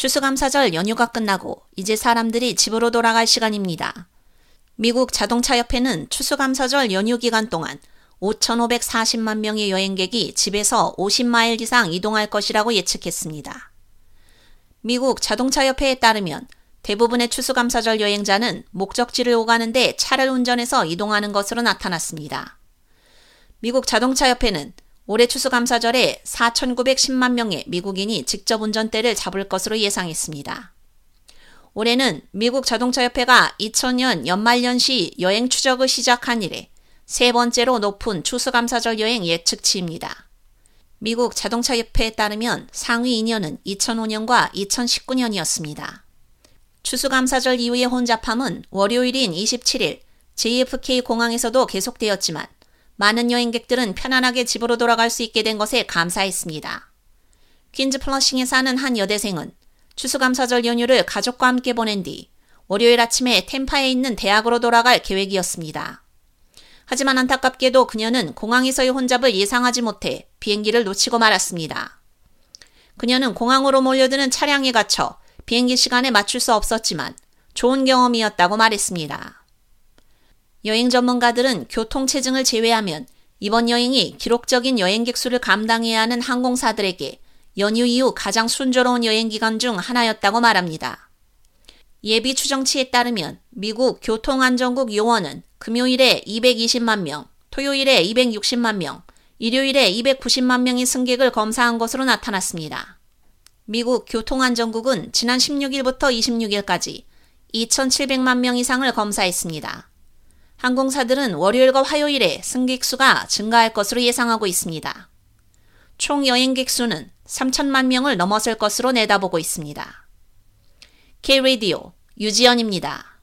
추수감사절 연휴가 끝나고 이제 사람들이 집으로 돌아갈 시간입니다. 미국 자동차협회는 추수감사절 연휴 기간 동안 5,540만 명의 여행객이 집에서 50마일 이상 이동할 것이라고 예측했습니다. 미국 자동차협회에 따르면 대부분의 추수감사절 여행자는 목적지를 오가는데 차를 운전해서 이동하는 것으로 나타났습니다. 미국 자동차협회는 올해 추수감사절에 4,910만 명의 미국인이 직접 운전대를 잡을 것으로 예상했습니다. 올해는 미국 자동차협회가 2000년 연말연시 여행 추적을 시작한 이래 세 번째로 높은 추수감사절 여행 예측치입니다. 미국 자동차협회에 따르면 상위 2년은 2005년과 2019년이었습니다. 추수감사절 이후의 혼잡함은 월요일인 27일 JFK 공항에서도 계속되었지만 많은 여행객들은 편안하게 집으로 돌아갈 수 있게 된 것에 감사했습니다. 퀸즈 플러싱에 사는 한 여대생은 추수감사절 연휴를 가족과 함께 보낸 뒤 월요일 아침에 템파에 있는 대학으로 돌아갈 계획이었습니다. 하지만 안타깝게도 그녀는 공항에서의 혼잡을 예상하지 못해 비행기를 놓치고 말았습니다. 그녀는 공항으로 몰려드는 차량에 갇혀 비행기 시간에 맞출 수 없었지만 좋은 경험이었다고 말했습니다. 여행 전문가들은 교통체증을 제외하면 이번 여행이 기록적인 여행객 수를 감당해야 하는 항공사들에게 연휴 이후 가장 순조로운 여행 기간 중 하나였다고 말합니다. 예비 추정치에 따르면 미국 교통안전국 요원은 금요일에 220만 명, 토요일에 260만 명, 일요일에 290만 명의 승객을 검사한 것으로 나타났습니다. 미국 교통안전국은 지난 16일부터 26일까지 2,700만 명 이상을 검사했습니다. 항공사들은 월요일과 화요일에 승객 수가 증가할 것으로 예상하고 있습니다. 총 여행객 수는 3천만 명을 넘어설 것으로 내다보고 있습니다. K-Radio 유지연입니다.